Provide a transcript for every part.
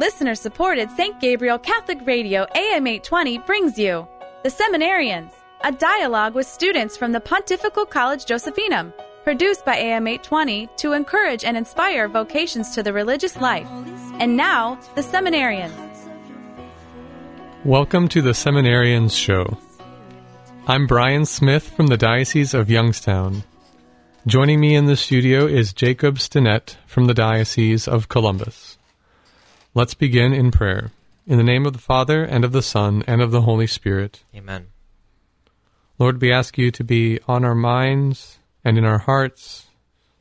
Listener supported St. Gabriel Catholic Radio AM 820 brings you The Seminarians, a dialogue with students from the Pontifical College Josephinum, produced by AM 820 to encourage and inspire vocations to the religious life. And now, The Seminarians. Welcome to the Seminarians Show. I'm Brian Smith from the Diocese of Youngstown. Joining me in the studio is Jacob Stinnett from the Diocese of Columbus. Let's begin in prayer. In the name of the Father, and of the Son, and of the Holy Spirit. Amen. Lord, we ask you to be on our minds and in our hearts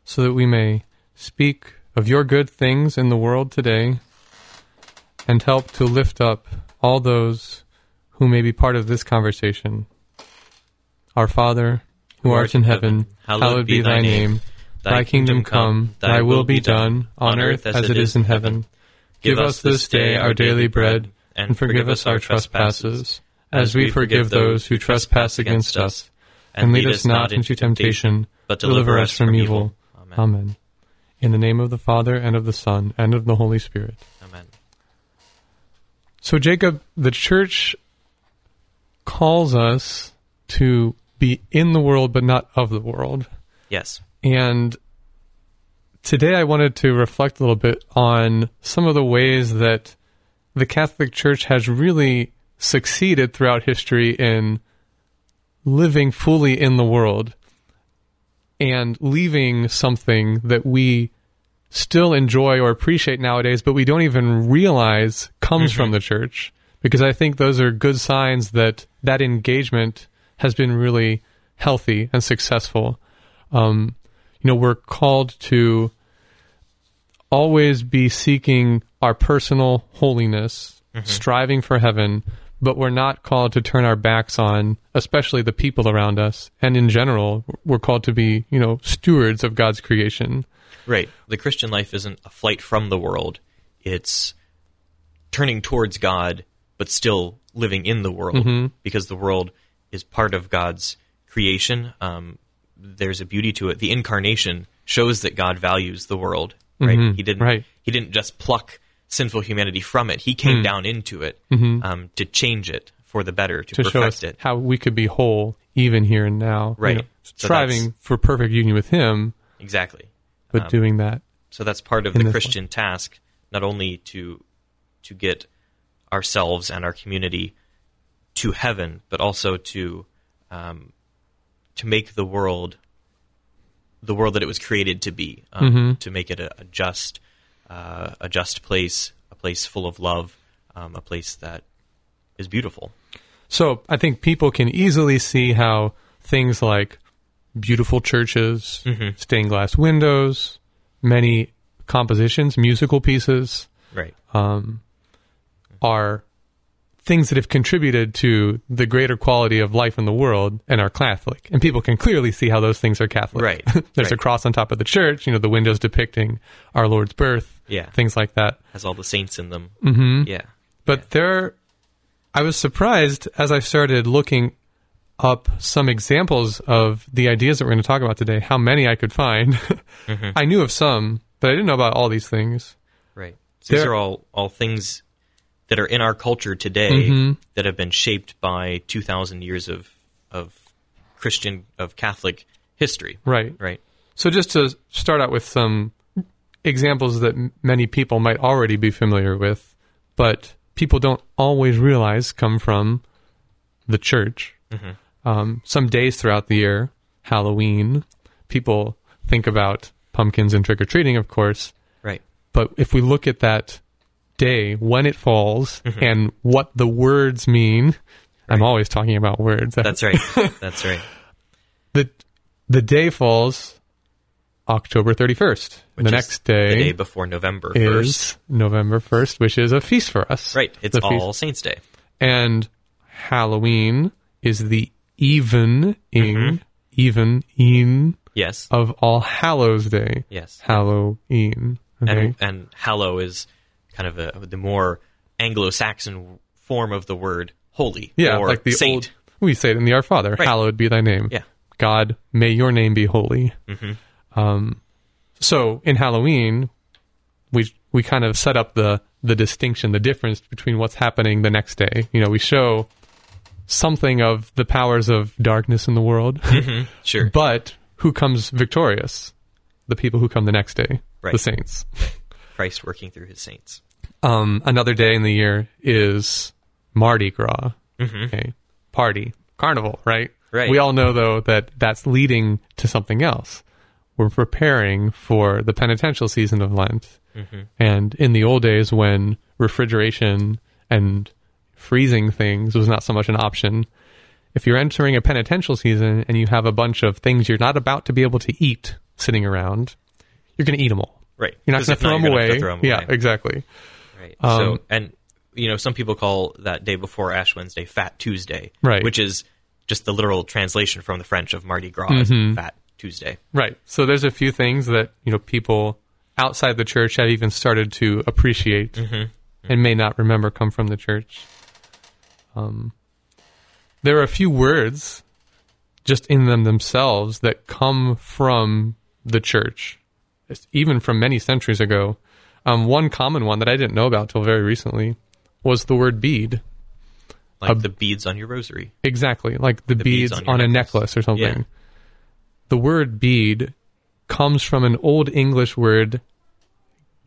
so that we may speak of your good things in the world today and help to lift up all those who may be part of this conversation. Our Father, who art in heaven, hallowed be thy name. Thy kingdom come, thy will be done, on earth as it is in heaven. Give us this day our daily bread, and forgive us our trespasses, as we forgive those who trespass against us. And lead us not into temptation, but deliver us from evil. Amen. In the name of the Father, and of the Son, and of the Holy Spirit. Amen. So, Jacob, the church calls us to be in the world, but not of the world. Yes. And today I wanted to reflect a little bit on some of the ways that the Catholic Church has really succeeded throughout history in living fully in the world and leaving something that we still enjoy or appreciate nowadays, but we don't even realize comes from the church. Because I think those are good signs that that engagement has been really healthy and successful. Um, you know, we're called to always be seeking our personal holiness, striving for heaven, but we're not called to turn our backs on, especially the people around us. And in general, we're called to be, you know, stewards of God's creation. Right. The Christian life isn't a flight from the world. It's turning towards God, but still living in the world because the world is part of God's creation. Um, there's a beauty to it. The incarnation shows that God values the world. Right. Mhm. He didn't. Right. He didn't just pluck sinful humanity from it. He came down into it um, to change it for the better, to, to show perfect us it. how we could be whole even here and now. you Right. know, striving that's- for perfect union with Him, Exactly. but Um, doing that. So that's part of the Christian task, not only to to get ourselves and our community to heaven, but also to um, to make the world the world that it was created to be, um, Mm-hmm. to make it a, a just uh, a just place, a place full of love, um, a place that is beautiful. So I think people can easily see how things like beautiful churches, Mm-hmm. stained glass windows, many compositions, musical pieces Right. are things that have contributed to the greater quality of life in the world and are Catholic. And people can clearly see how those things are Catholic. Right. There's a cross on top of the church, you know, the windows depicting our Lord's birth, Yeah. things like that. Has all the saints in them. Mm-hmm. Yeah. But there, I was surprised as I started looking up some examples of the ideas that we're going to talk about today, how many I could find. I knew of some, but I didn't know about all these things. Right. So these are all all things that are in our culture today Mm-hmm. that have been shaped by two thousand years of of Christian of Catholic history. Right. Right. So just to start out with some examples that m- many people might already be familiar with, but people don't always realize come from the church. Um, some days throughout the year, Halloween, people think about pumpkins and trick or treating, of course. Right. But if we look at that day, when it falls, and what the words mean, I'm always talking about words. That's right. That's right. the the day falls October 31st. Which the is next day, the day before November is first. November 1st, which is a feast for us. Right. It's The feast. All Saints Day. And Halloween is the evening, Mm-hmm. even in Yes. of All Hallows Day. Yes. Halloween. Okay. And and hallow is kind of a, the more Anglo-Saxon form of the word holy yeah, or like the saint. old. We say it in the Our Father. Right. Hallowed be thy name. Yeah. God, may your name be holy. Um, so in Halloween, we we kind of set up the the distinction, the difference between what's happening the next day. You know, we show something of the powers of darkness in the world, Sure. but who comes victorious? The people who come the next day, Right. the saints. Christ working through his saints. Um, another day in the year is Mardi Gras. Okay, party, carnival, right? Right. We all know though that that's leading to something else. We're preparing for the penitential season of Lent, and in the old days when refrigeration and freezing things was not so much an option. If you're entering a penitential season and you have a bunch of things you're not about to be able to eat sitting around, you're going to eat them all. Right. You're not going to throw them you're gonna have away. to throw 'em Yeah, exactly. Right. Um, so, and you know, some people call that day before Ash Wednesday Fat Tuesday, Right. Which is just the literal translation from the French of Mardi Gras, Mm-hmm. Fat Tuesday. Right. So there's a few things that you know people outside the church have even started to appreciate and may not remember come from the church. Um, there are a few words just in them themselves that come from the church, even from many centuries ago. Um, one common one that I didn't know about till very recently was the word bead. Like the beads on your rosary. Exactly, like the, beads beads, on on, a necklace. necklace or something. Yeah. The word bead comes from an old English word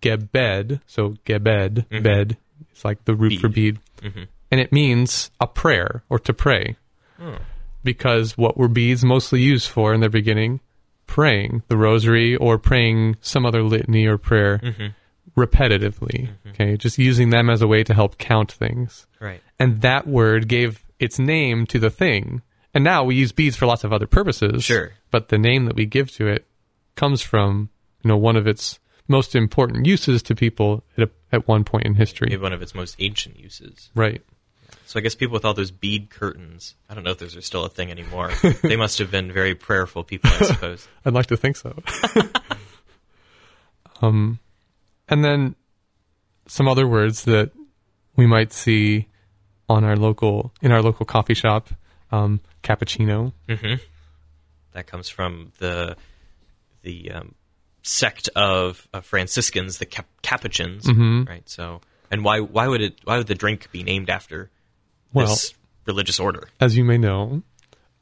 gebed, so gebed, mm-hmm. bed. It's like the root for bead. Mm-hmm. And it means a prayer or to pray. Hmm. Because what were beads mostly used for in the beginning? Praying the rosary or praying some other litany or prayer mm-hmm. repetitively. Mm-hmm. Okay, just using them as a way to help count things Right. and that word gave its name to the thing. And now we use beads for lots of other purposes. Sure. But the name that we give to it comes from, you know, one of its most important uses to people at, a, at one point in history. One of its most ancient uses. Right. So I guess people with all those bead curtains, I don't know if those are still a thing anymore. they must have been very prayerful people, I suppose. I'd like to think so. um, and then some other words that we might see on our local in our local coffee shop, um, cappuccino. That comes from the the um, sect of, of Franciscans, the Cap- Capuchins, Mm-hmm. right? So, and why why would it why would the drink be named after Well- this religious order? As you may know,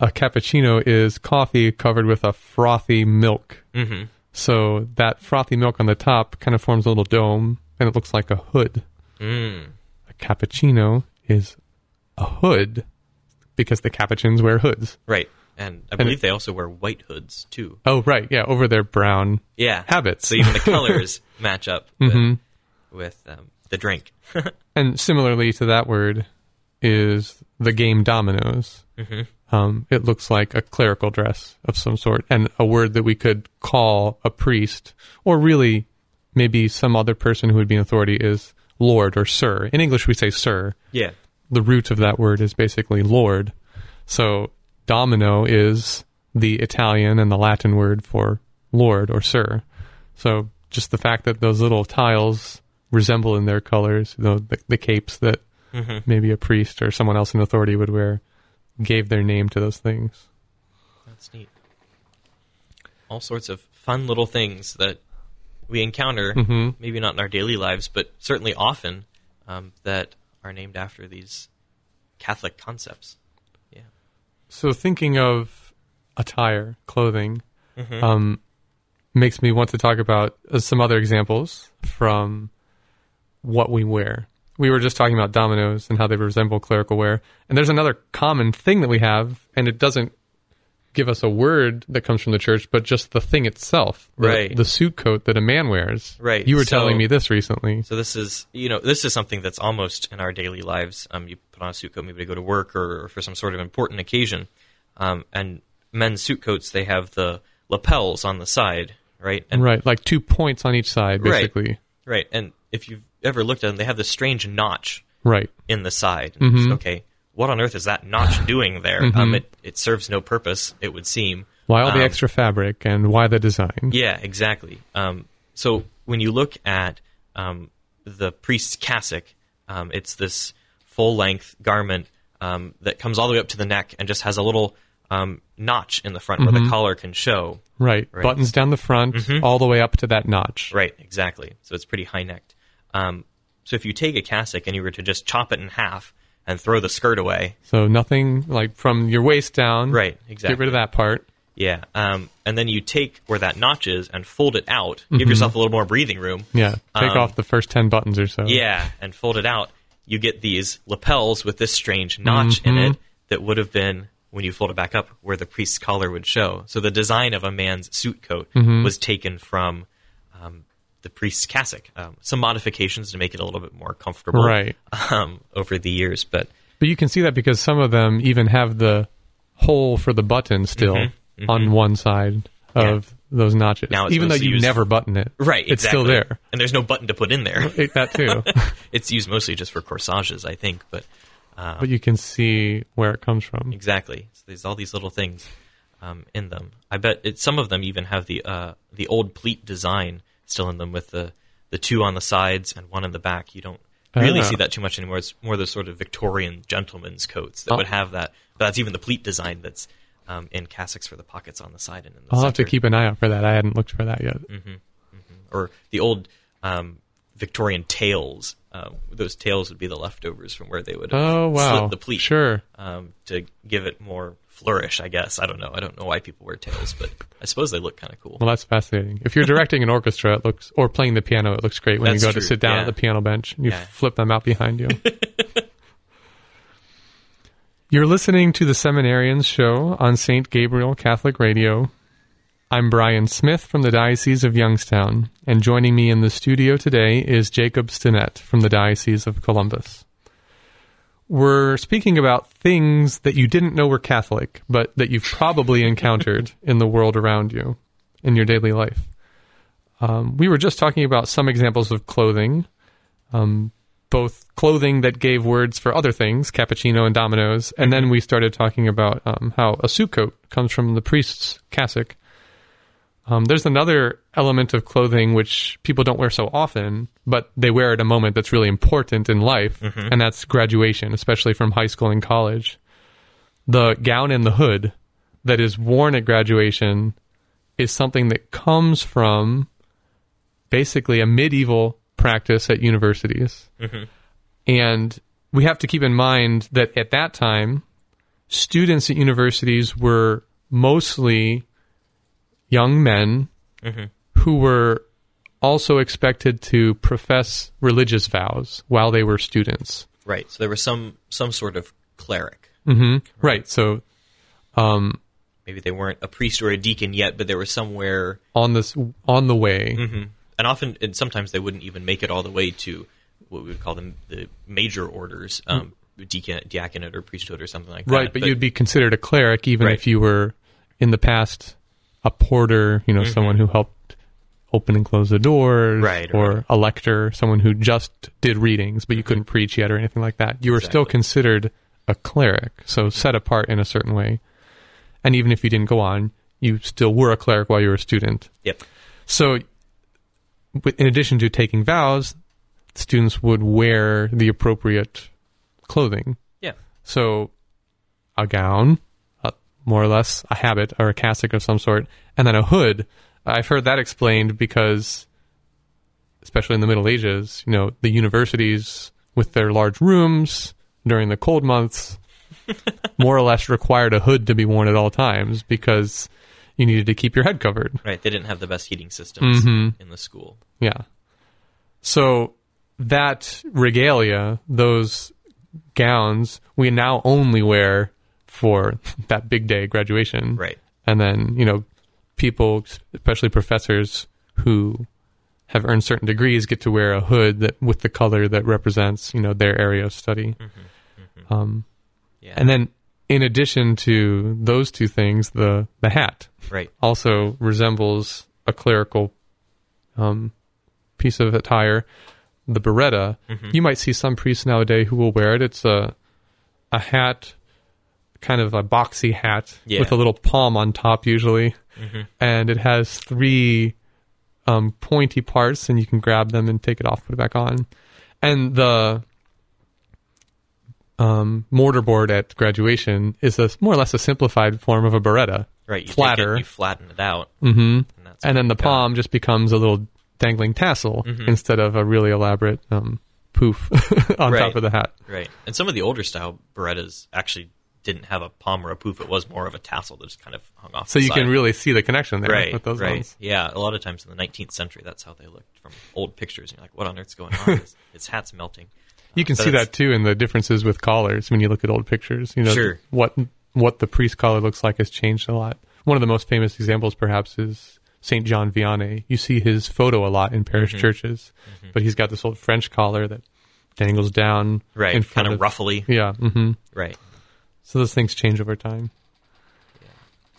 a cappuccino is coffee covered with a frothy milk. Mm-hmm. So that frothy milk on the top kind of forms a little dome, and it looks like a hood. Mm. A cappuccino is a hood because the Capuchins wear hoods. Right, and I believe they also wear white hoods too. Oh, right, yeah, over their brown Yeah, habits. So even the colors match up with, Mm-hmm. with um, the drink. And similarly to that word is the game dominoes. Mm-hmm. Um, it looks like a clerical dress of some sort, and a word that we could call a priest, or really maybe some other person who would be in authority is lord or sir. In English, we say sir. yeah, The root of that word is basically lord. So domino is the Italian and the Latin word for lord or sir. So just the fact that those little tiles resemble in their colors, you know, the, the capes that maybe a priest or someone else in authority would wear, gave their name to those things. that's neat. All sorts of fun little things that we encounter, Mm-hmm. maybe not in our daily lives, but certainly often, um, that are named after these Catholic concepts. Yeah. So thinking of attire, clothing, um, makes me want to talk about uh, some other examples from what we wear. We were just talking about dominoes and how they resemble clerical wear, and there's another common thing that we have, and it doesn't give us a word that comes from the church, but just the thing itself, the, Right. The suit coat that a man wears. Right. You were So- telling me this recently. So this is, you know, this is something that's almost in our daily lives. Um, you put on a suit coat maybe to go to work or, or for some sort of important occasion. Um, and men's suit coats, they have the lapels on the side, right? And right, like two points on each side, Right. basically. Right. And if you've ever looked at them, they have this strange notch Right. in the side. Mm-hmm. Okay, what on earth is that notch doing there? Um, it, it serves no purpose, it would seem. Why all the Um, extra fabric and why the design? Yeah, exactly. Um, so when you look at um, the priest's cassock, um, it's this full length garment um, that comes all the way up to the neck and just has a little um, notch in the front where the collar can show. Right. Right. Buttons down the front, all the way up to that notch. Right, exactly. So it's pretty high necked. Um, so if you take a cassock and you were to just chop it in half and throw the skirt away, So nothing like from your waist down. right? Exactly. Get rid of that part. Yeah, um, and then you take where that notch is and fold it out. Give yourself a little more breathing room. Yeah. Take Um, off the first 10 buttons or so. Yeah, and fold it out. You get these lapels with this strange notch in it that would have been when you fold it back up where the priest's collar would show. So the design of a man's suit coat was taken from um, the priest's cassock. Um, some modifications to make it a little bit more comfortable, Right. Um, over the years, but But you can see that because some of them even have the hole for the button still on one side of those notches. Mm-hmm, Now even though you used- never button it. right, It's still there. and there's no button to put in there. That too. it's used mostly just for corsages, I think, but but you can see where it comes from. Exactly. So there's all these little things um, in them. I bet it, some of them even have the uh, the old pleat design still in them, with the the two on the sides and one in the back. You don't really see that too much anymore. It's more the sort of Victorian gentleman's coats that Oh. would have that. But that's even the pleat design that's um, in cassocks for the pockets on the side and in the I'll have to keep an eye out for that. I hadn't looked for that yet. or the old um, Victorian tails. Uh, those tails would be the leftovers from where they would have Oh wow. slit the pleat. Sure. um, to give it more flourish. I guess I don't know. I don't know why people wear tails, but I suppose they look kind of cool. Well, that's fascinating. If you're directing an orchestra, it looks or playing the piano, it looks great when That's you go true, to sit down yeah. at the piano bench and you Yeah. flip them out behind you. you're listening to the Seminarians show on St. Gabriel Catholic Radio. I'm Brian Smith from the Diocese of Youngstown, and joining me in the studio today is Jacob Stinnett from the Diocese of Columbus. We're speaking about things that you didn't know were Catholic, but that you've probably encountered in the world around you in your daily life. Um, we were just talking about some examples of clothing, um, both clothing that gave words for other things, cappuccino and dominoes, and then we started talking about um, how a suit coat comes from the priest's cassock. Um, there's another element of clothing which people don't wear so often, but they wear at a moment that's really important in life, and that's graduation, especially from high school and college. The gown and the hood that is worn at graduation is something that comes from basically a medieval practice at universities. And we have to keep in mind that at that time, students at universities were mostly young men mm-hmm. who were also expected to profess religious vows while they were students. Right. So there was some some sort of cleric. Mm-hmm. Right. So um, Maybe they weren't a priest or a deacon yet, but they were somewhere. on this on the way, mm-hmm. And often, and sometimes they wouldn't even make it all the way to what we would call them the major orders, um, deacon, diaconate, or priesthood, or something like that. right? But, you'd be considered a cleric even Right. if you were in the past a porter, you know, someone who helped open and close the doors, Mm-hmm. Right, or right. a lector, someone who just did readings, but you couldn't preach yet or anything like that. You were still considered a cleric, so set apart in a certain way. And even if you didn't go on, you still were a cleric while you were a student. Yep. So, in addition to taking vows, students would wear the appropriate clothing. Yeah. So, a gown, more or less a habit or a cassock of some sort, and then a hood. I've heard that explained because, especially in the Middle Ages, you know, the universities with their large rooms during the cold months more or less required a hood to be worn at all times because you needed to keep your head covered. Right. They didn't have the best heating systems Mm-hmm. in the school. Yeah. So that regalia, those gowns, we now only wear for that big day graduation. Right. And then, you know, people, especially professors who have earned certain degrees, get to wear a hood that with the color that represents, you know, their area of study. Um, Yeah. and then, in addition to those two things, the the hat right. also resembles a clerical um, piece of attire. The biretta, you might see some priests nowadays who will wear it. It's a a hat, kind of a boxy hat Yeah. with a little palm on top, usually, and it has three um, pointy parts, and you can grab them and take it off, put it back on. And the um, mortarboard at graduation is a more or less a simplified form of a biretta. Right. You take it, flatter. you flatten it out. Mm-hmm. And, and then the what you got. palm just becomes a little dangling tassel Mm-hmm. instead of a really elaborate um, poof on Right. top of the hat. Right. And some of the older style Birettas actually didn't have a palm or a poof. It was more of a tassel that just kind of hung off. So you can really see the connection there right, with those right. ones. Yeah, a lot of times in the 19th century, that's how they looked from old pictures. And you're like, what on earth's going on? his, his hat's melting. You can see that too in the differences with collars when you look at old pictures. You know Sure. what what the priest collar looks like has changed a lot. One of the most famous examples, perhaps, is Saint John Vianney. You see his photo a lot in parish Mm-hmm. churches, but he's got this old French collar that dangles down Right, in kind of of ruffly. Yeah. hmm Right. So those things change over time.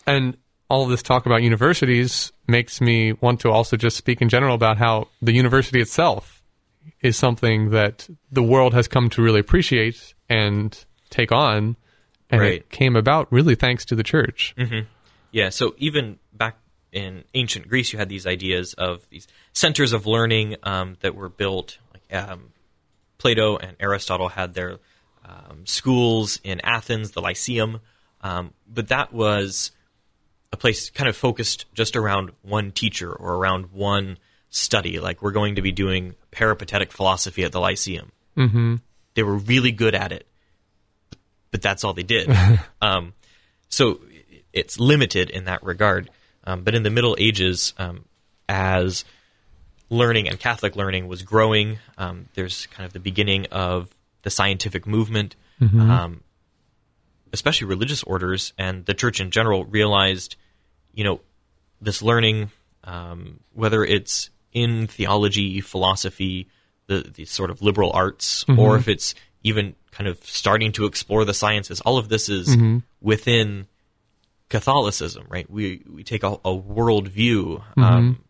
And all this talk about universities makes me want to also just speak in general about how the university itself is something that the world has come to really appreciate and take on. And Right. it came about really thanks to the church. Yeah, so even back in ancient Greece, you had these ideas of these centers of learning um, that were built. Um, Plato and Aristotle had their um, schools in Athens, the Lyceum, um, but that was a place kind of focused just around one teacher or around one study. Like we're going to be doing peripatetic philosophy at the Lyceum. Mm-hmm. They were really good at it, but that's all they did. um, so it's limited in that regard. Um, but in the Middle Ages, um, as learning and Catholic learning was growing, um, there's kind of the beginning of the scientific movement. Um, especially religious orders and the church in general realized, you know, this learning, um, whether it's in theology, philosophy, the, the sort of liberal arts, or if it's even kind of starting to explore the sciences, all of this is within Catholicism, right? We we take a, a world view. Um,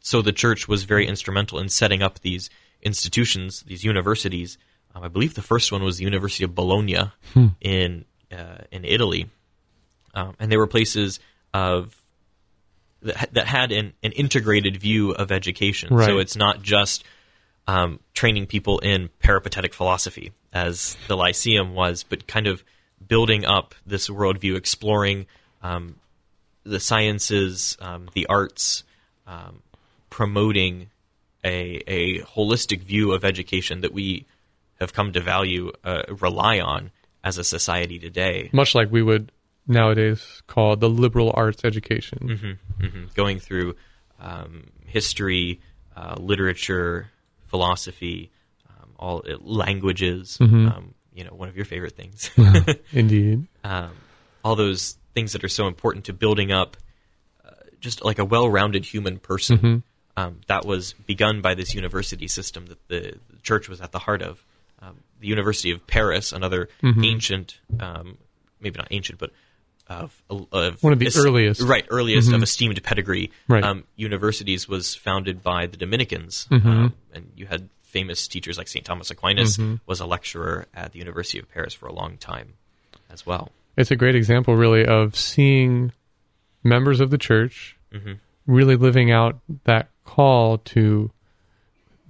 so the church was very instrumental in setting up these institutions, these universities. Um, I believe the first one was the University of Bologna in uh, in Italy, um, and they were places of that, that had an, an integrated view of education. Right. So it's not just um, training people in peripatetic philosophy, as the Lyceum was, but kind of building up this worldview, exploring um, the sciences, um, the arts, um, promoting a, a holistic view of education that we have come to value, uh, rely on as a society today. Much like we would nowadays call the liberal arts education. hmm Going through um, history, uh, literature, philosophy, um, all uh, languages. Um, you know, one of your favorite things. Indeed. um, all those things that are so important to building up uh, just like a well-rounded human person. Um, that was begun by this university system that the, the church was at the heart of. The University of Paris, another ancient, um, maybe not ancient, but of, of One of the es- earliest. right, earliest of esteemed pedigree. Right. Um, universities was founded by the Dominicans, um, and you had famous teachers like Saint Thomas Aquinas was a lecturer at the University of Paris for a long time as well. It's a great example, really, of seeing members of the church really living out that call to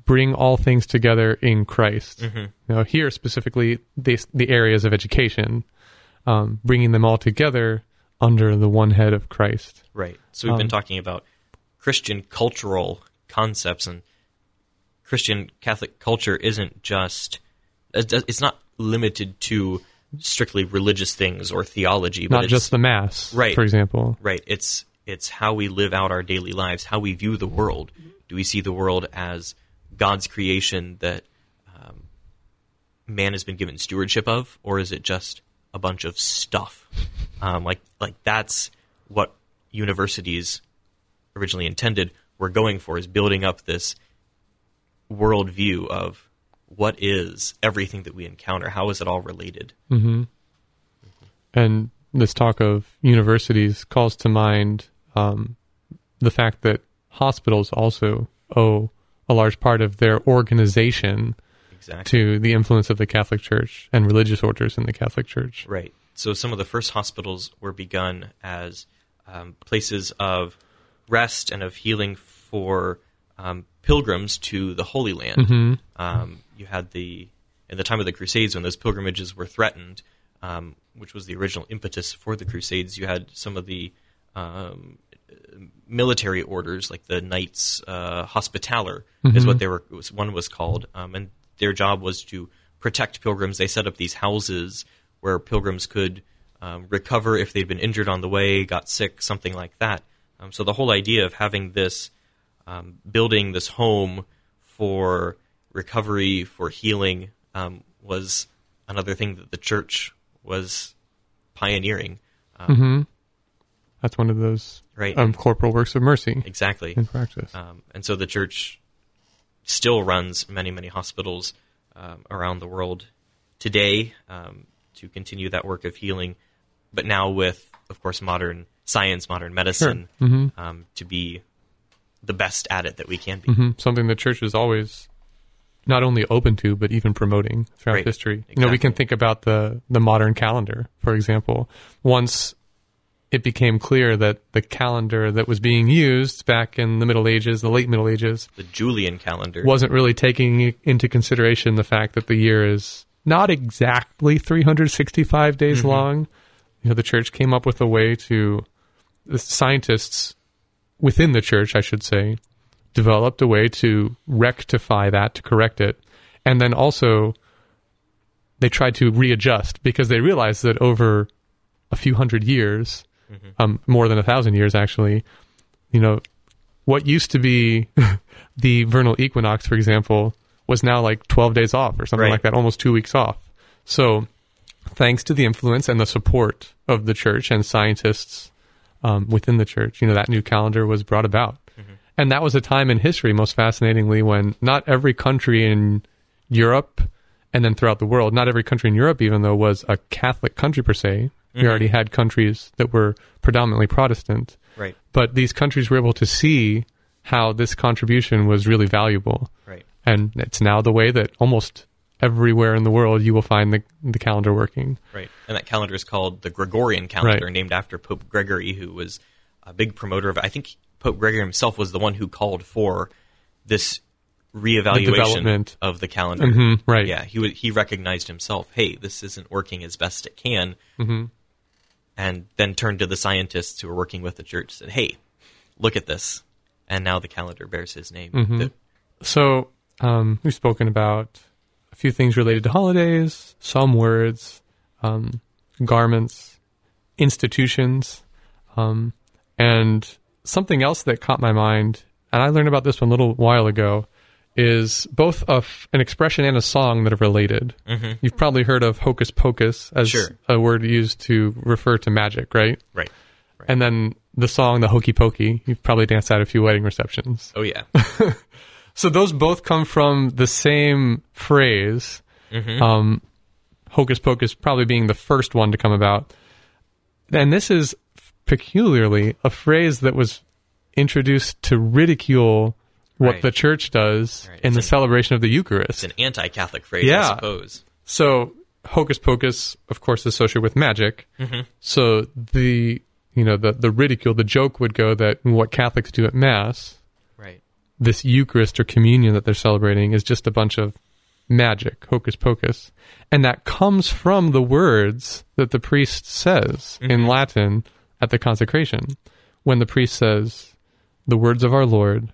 bring all things together in Christ. Mm-hmm. Now, here specifically, the the areas of education, um, bringing them all together under the one head of Christ. Right. So we've been um, talking about Christian cultural concepts, and Christian Catholic culture isn't just uh, it's not limited to strictly religious things or theology, but Not just the Mass, Right. for example. right. It's it's how we live out our daily lives, how we view the world. Do we see the world as God's creation that um, man has been given stewardship of, or is it just a bunch of stuff? Um, like like that's what universities originally intended were going for is building up this worldview of what is everything that we encounter, how is it all related? And this talk of universities calls to mind um, the fact that hospitals also owe a large part of their organization Exactly. to the influence of the Catholic Church and religious orders in the Catholic Church. Right. So some of the first hospitals were begun as um, places of rest and of healing for um, pilgrims to the Holy Land. Um, you had the in the time of the Crusades when those pilgrimages were threatened, um, which was the original impetus for the Crusades. You had some of the um, military orders, like the Knights uh, Hospitaller, is what they were. Was, one was called, um, and their job was to protect pilgrims. They set up these houses where pilgrims could um, recover if they'd been injured on the way, got sick, something like that. Um, so the whole idea of having this, um, building this home for recovery, for healing, um, was another thing that the church was pioneering. hmm That's one of those Right. um, corporal works of mercy Exactly. in practice. Um, and so the church still runs many, many hospitals um, around the world today um, to continue that work of healing, but now with, of course, modern science, modern medicine, um, to be the best at it that we can be. hmm Something the church is always not only open to, but even promoting throughout Right. history. You know, we can think about the the modern calendar, for example. Once it became clear that the calendar that was being used back in the Middle Ages, the late Middle Ages, The Julian calendar. wasn't really taking into consideration the fact that the year is not exactly 365 days mm-hmm. long. You know, the church came up with a way to the scientists within the church, I should say, developed a way to rectify that, to correct it. And then also they tried to readjust because they realized that over a few hundred years, um, more than a thousand years actually, you know, what used to be the vernal equinox, for example, was now like 12 days off or something Right. like that, almost two weeks off. So, thanks to the influence and the support of the church and scientists um, within the church, you know, that new calendar was brought about. And that was a time in history, most fascinatingly, when not every country in Europe and then throughout the world, not every country in Europe, even though, was a Catholic country per se. We already had countries that were predominantly Protestant right, but these countries were able to see how this contribution was really valuable. right. And it's now the way that almost everywhere in the world you will find the, the calendar working. Right. And that calendar is called the Gregorian calendar, Right. named after Pope Gregory, who was a big promoter of I think Pope Gregory himself was the one who called for this reevaluation of the calendar. Mhm, right. Yeah, he he recognized himself, hey, this isn't working as best it can. Mm-hmm. And then turned to the scientists who were working with the church and said, "Hey, look at this." And now the calendar bears his name. Mm-hmm. The- So um, we've spoken about a few things related to holidays, some words, um, garments, institutions, um, and something else that caught my mind, and I learned about this one a little while ago, is both a f- an expression and a song that are related. Mm-hmm. You've probably heard of hocus pocus as Sure. a word used to refer to magic, right? right. And then the song, the hokey pokey, you've probably danced at a few wedding receptions. Oh yeah. So those both come from the same phrase. Um, hocus pocus probably being the first one to come about. And this is peculiarly a phrase that was introduced to ridicule what Right. the church does Right. in the an- celebration of the Eucharist. It's an anti-Catholic phrase, Yeah. I suppose. So hocus pocus, of course, is associated with magic. Mm-hmm. So the you know the the ridicule, the joke would go that what Catholics do at Mass, Right. this Eucharist or communion that they're celebrating, is just a bunch of magic, hocus pocus, and that comes from the words that the priest says in mm-hmm. Latin at the consecration, when the priest says, "The words of our Lord."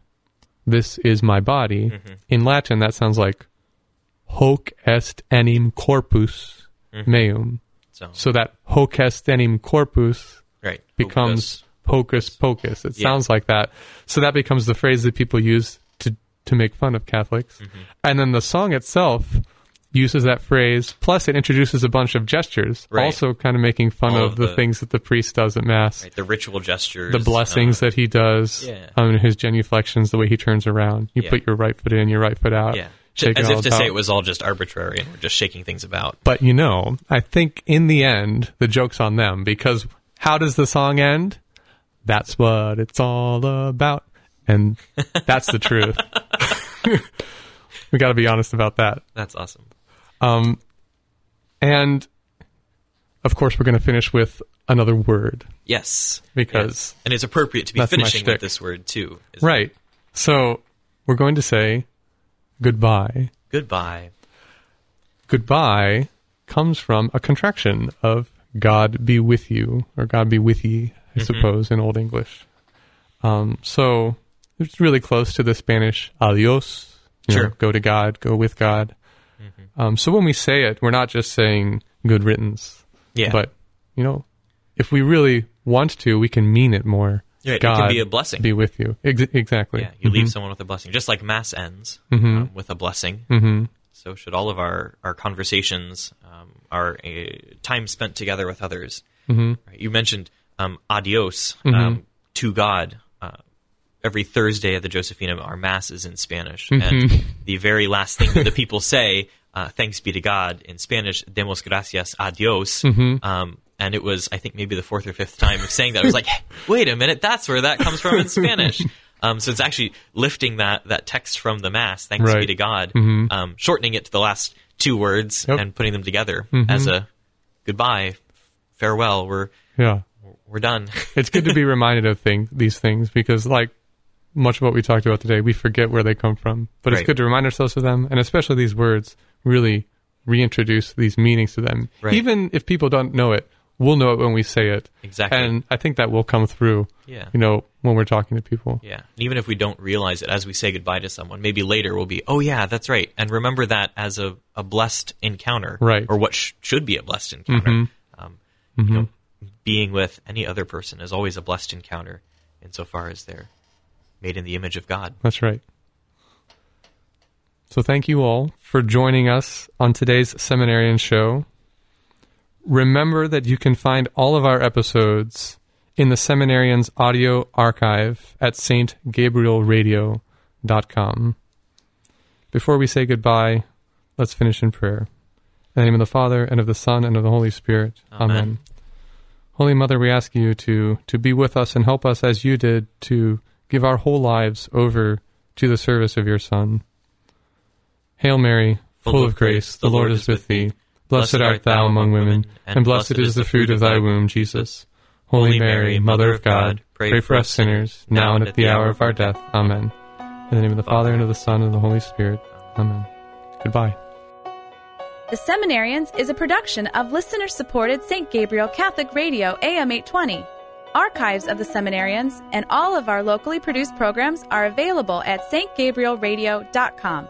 This is my body. In Latin, that sounds like hoc est enim corpus meum. So, So that hoc est enim corpus right. becomes hocus pocus. It Yeah. sounds like that. So that becomes the phrase that people use to to make fun of Catholics. Mm-hmm. And then the song itself uses that phrase. Plus, it introduces a bunch of gestures, Right. also kind of making fun All of, of the, the- things that the priest does at mass. Right, the ritual gestures, The blessings uh, that he does, yeah. um, his genuflections, the way he turns around. You Yeah. put your right foot in, your right foot out. yeah, as if to say it was all just arbitrary and we're just shaking things about. But you know, I think in the end, the joke's on them because how does the song end? That's what it's all about. And that's the truth. we got to be honest about that. That's awesome. Um, and of course, we're going to finish with another word. Yes, Because Yes. and it's appropriate to be finishing with this word too. isn't it? Right. So we're going to say goodbye. Goodbye. Goodbye comes from a contraction of God be with you, or God be with ye, I suppose, in Old English. Um, so it's really close to the Spanish adios. you know, Sure. go to God, go with God. Um, so when we say it, we're not just saying good riddance. Yeah. But, you know, if we really want to, we can mean it more. Yeah, it God can be a blessing. Be with you. Ex- exactly. Yeah, you Mhm. leave someone with a blessing, just like mass ends Mm-hmm. um, with a blessing. Mhm. So should all of our our conversations, um, our uh, time spent together with others. Mhm. Right? You mentioned um, adios Mm-hmm. um, to God. Every Thursday at the Josephinum, our mass is in Spanish, Mm-hmm. and the very last thing that the people say, uh, "Thanks be to God" in Spanish, "Demos gracias a Dios." Mm-hmm. Um, and it was, I think, maybe the fourth or fifth time of saying that. I was like, hey, "Wait a minute, that's where that comes from in Spanish." Um, so it's actually lifting that that text from the mass, "Thanks be to God," Mhm. um, shortening it to the last two words Yep. and putting them together Mhm. as a goodbye, farewell. We're Yeah. we're done. It's good to be reminded of thing, these things because, like much of what we talked about today, we forget where they come from. But it's good to remind ourselves of them, and especially these words really reintroduce these meanings to them. Right. Even if people don't know it, we'll know it when we say it. Exactly. And I think that will come through, Yeah. you know, when we're talking to people. Yeah. And even if we don't realize it as we say goodbye to someone, maybe later we'll be, oh, yeah, that's right. And remember that as a, a blessed encounter. Right. Or what sh- should be a blessed encounter. Mhm. Um, You know, being with any other person is always a blessed encounter insofar as they're made in the image of God. That's right. So thank you all for joining us on today's Seminarian show. Remember that you can find all of our episodes in the Seminarian's audio archive at stgabrielradio.com. Before we say goodbye, let's finish in prayer. In the name of the Father, and of the Son, and of the Holy Spirit. Amen. Amen. Holy Mother, we ask you to, to be with us and help us as you did to give our whole lives over to the service of your Son. Hail Mary, full, of grace, the Lord is with thee. Blessed art thou among women, and blessed is the fruit of thy womb, Jesus. Holy Mary, Mother of God, pray for us sinners, now and at the hour of our death. Amen. In the name of the Father, and of the Son, and of the Holy Spirit. Amen. Goodbye. The Seminarians is a production of listener supported St. Gabriel Catholic Radio AM 820. Archives of the Seminarians and all of our locally produced programs are available at stgabrielradio.com.